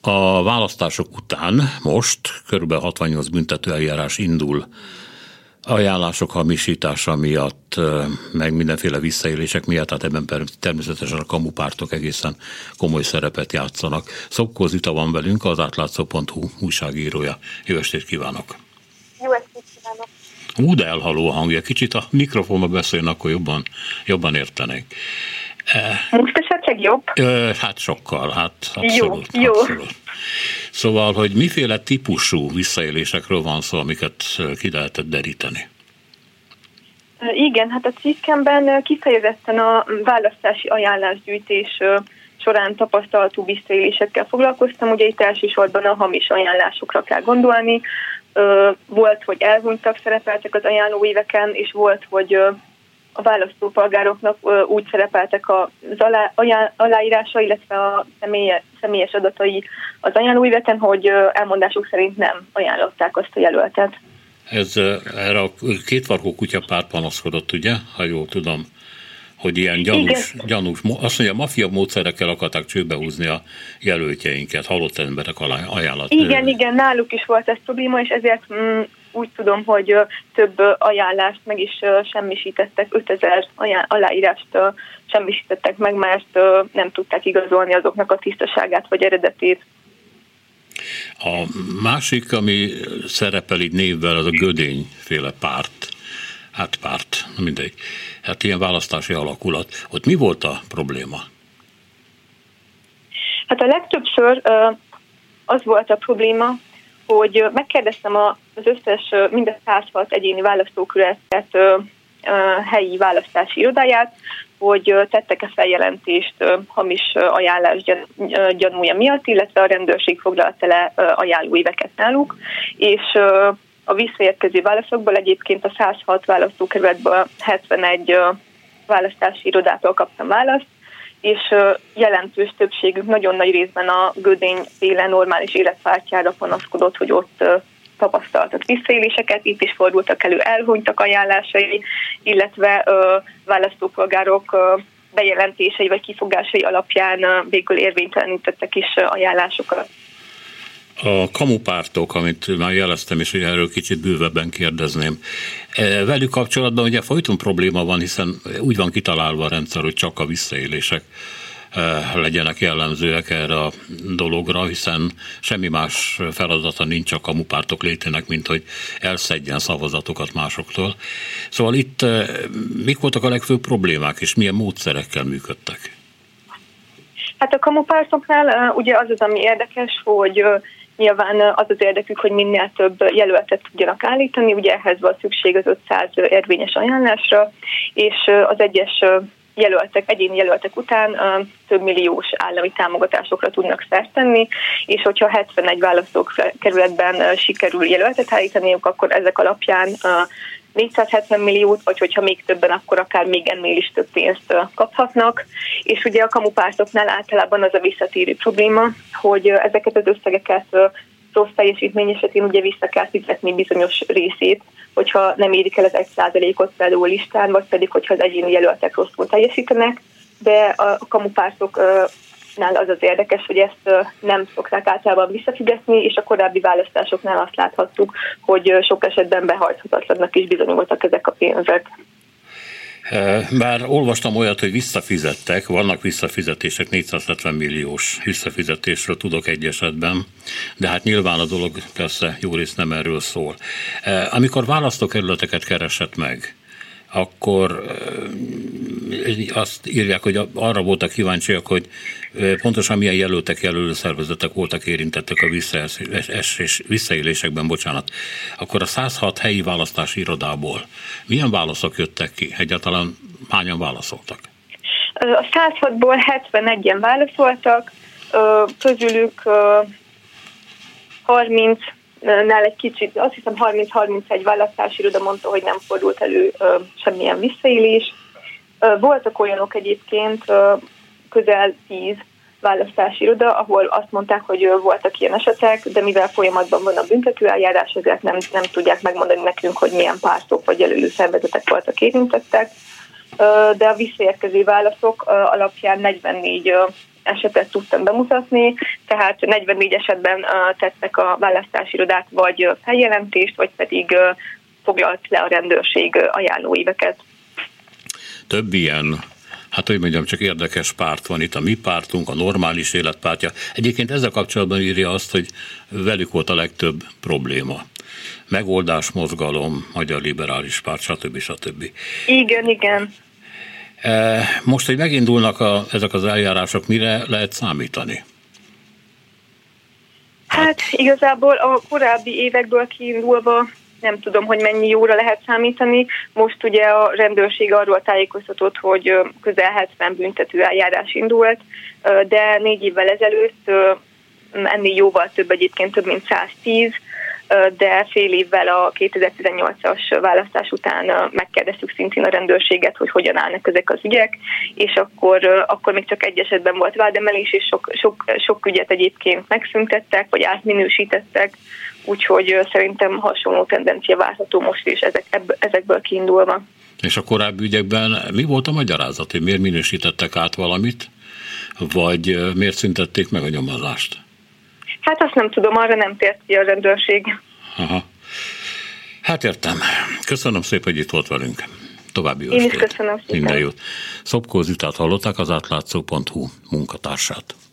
A választások után most kb. 68 büntető eljárás indul ajánlások hamisítása miatt, meg mindenféle visszaélések miatt, tehát ebben természetesen a kamupártok egészen komoly szerepet játszanak. Szobkó Zita van velünk, az átlátszó.hu újságírója. Jó estét kívánok! Jó estét kívánok! Ú, de elhaló a hangja. Kicsit a mikrofonba beszéljen, akkor jobban, jobban értenék. Most esetleg jobb? Hát sokkal, hát abszolút. Jó, jó. Abszolút. Szóval, hogy miféle típusú visszaélésekről van szó, amiket ki lehetett deríteni? Igen, hát a cikkemben kifejezetten a választási ajánlásgyűjtés során tapasztalatú visszaélésekkel foglalkoztam. Ugye itt elsősorban a hamis ajánlásokra kell gondolni. Volt, hogy elhunytak szerepeltek az ajánlóíveken, és volt, hogy a választópolgároknak úgy szerepeltek az alá, aláírása, illetve a személye, személyes adatai az ajánlóiveten, hogy elmondásuk szerint nem ajánlották azt a jelöltet. Ez erre a kétvarkó kutya párt panaszkodott, ugye, ha jól tudom, hogy ilyen gyanús, gyanús azt mondja, mafia módszerekkel akarták csőbe húzni a jelöltjeinket, halott emberek ajánlat. Igen, igen, náluk is volt ez probléma, és ezért mm, úgy tudom, hogy több ajánlást meg is semmisítettek, 5000 aláírást semmisítettek meg, mert nem tudták igazolni azoknak a tisztaságát vagy eredetét. A másik, ami szerepel itt névvel, az a Gödény féle párt. Hát párt, mindegy. Hát ilyen választási alakulat. Ott mi volt a probléma? Hát a legtöbbször az volt a probléma, hogy megkérdeztem az összes, minden 106 egyéni választókületet helyi választási irodáját, hogy tettek-e feljelentést hamis ajánlás gyanúja miatt, illetve a rendőrség foglalta le ajánlóíveket náluk, és a visszaérkező válaszokból egyébként a 106 választókerületből 71 választási irodától kaptam választ, és jelentős többségük nagyon nagy részben a gödény féle normális életpártjára panaszkodott, hogy ott tapasztaltak visszaéléseket, itt is fordultak elő elhunytak ajánlásai, illetve ö, választópolgárok ö, bejelentései vagy kifogásai alapján ö, végül érvénytelenítettek is ajánlásokat. A kamupártok, amit már jeleztem, és hogy erről kicsit bővebben kérdezném. E, velük kapcsolatban ugye folyton probléma van, hiszen úgy van kitalálva a rendszer, hogy csak a visszaélések e, legyenek jellemzőek erre a dologra, hiszen semmi más feladata nincs a kamupártok létének, mint hogy elszedjen szavazatokat másoktól. Szóval itt e, mik voltak a legfőbb problémák, és milyen módszerekkel működtek? Hát a kamupártoknál ugye az az, ami érdekes, hogy Nyilván az az érdekük, hogy minél több jelöltet tudjanak állítani, ugye ehhez van szükség az 500 érvényes ajánlásra, és az egyes jelöltek, egyéni jelöltek után több milliós állami támogatásokra tudnak szert tenni, és hogyha 71 választókerületben sikerül jelöltet állítaniuk, akkor ezek alapján 470 milliót, vagy hogyha még többen, akkor akár még ennél is több pénzt kaphatnak. És ugye a kamupártoknál általában az a visszatérő probléma, hogy ezeket az összegeket rossz teljesítmény esetén ugye vissza kell fizetni bizonyos részét, hogyha nem érik el az egy százalékot például listán, vagy pedig hogyha az egyéni jelöltek rosszul teljesítenek, de a kamupártok nál az az érdekes, hogy ezt nem szokták általában visszafizetni, és a korábbi választásoknál azt láthattuk, hogy sok esetben behajthatatlannak is bizonyultak ezek a pénzek. Bár olvastam olyat, hogy visszafizettek, vannak visszafizetések, 470 milliós visszafizetésről tudok egy esetben, de hát nyilván a dolog persze jó rész nem erről szól. Amikor választókerületeket keresett meg, akkor azt írják, hogy arra voltak kíváncsiak, hogy pontosan milyen jelöltek, jelölő szervezetek voltak érintettek a visszaesés, visszaélésekben, bocsánat. Akkor a 106 helyi választási irodából milyen válaszok jöttek ki? Egyáltalán hányan válaszoltak? A 106-ból 71-en válaszoltak, közülük 30 nál egy kicsit, azt hiszem 30-31 választási iroda mondta, hogy nem fordult elő semmilyen visszaélés. Voltak olyanok egyébként, közel 10 választási iroda, ahol azt mondták, hogy voltak ilyen esetek, de mivel folyamatban van a büntetőeljárás, ezért nem, nem tudják megmondani nekünk, hogy milyen pártok vagy jelölő szervezetek voltak érintettek. De a visszaérkező válaszok alapján 44 esetet tudtam bemutatni, tehát 44 esetben tettek a választási irodák vagy feljelentést, vagy pedig foglalt le a rendőrség ajánlóíveket. Több ilyen hát hogy mondjam, csak érdekes párt van itt, a mi pártunk, a normális életpártja. Egyébként ezzel kapcsolatban írja azt, hogy velük volt a legtöbb probléma. Megoldás mozgalom, Magyar Liberális Párt, stb. stb. Igen, igen. E, most, hogy megindulnak a, ezek az eljárások, mire lehet számítani? Hát igazából a korábbi évekből kiindulva nem tudom, hogy mennyi jóra lehet számítani. Most ugye a rendőrség arról tájékoztatott, hogy közel 70 büntető eljárás indult, de négy évvel ezelőtt ennél jóval több, egyébként több mint 110, de fél évvel a 2018-as választás után megkérdeztük szintén a rendőrséget, hogy hogyan állnak ezek az ügyek, és akkor, akkor még csak egy esetben volt vádemelés, és sok, sok, sok ügyet egyébként megszüntettek, vagy átminősítettek, úgyhogy szerintem hasonló tendencia várható most is ezek, ezekből kiindulva. És a korábbi ügyekben mi volt a magyarázat, hogy miért minősítettek át valamit, vagy miért szüntették meg a nyomozást? Hát azt nem tudom, arra nem tért ki a rendőrség. Aha. Hát értem. Köszönöm szépen, hogy itt volt velünk. További Én is köszönöm szépen. Minden jót. Szopkó Zitát hallották az átlátszó.hu munkatársát.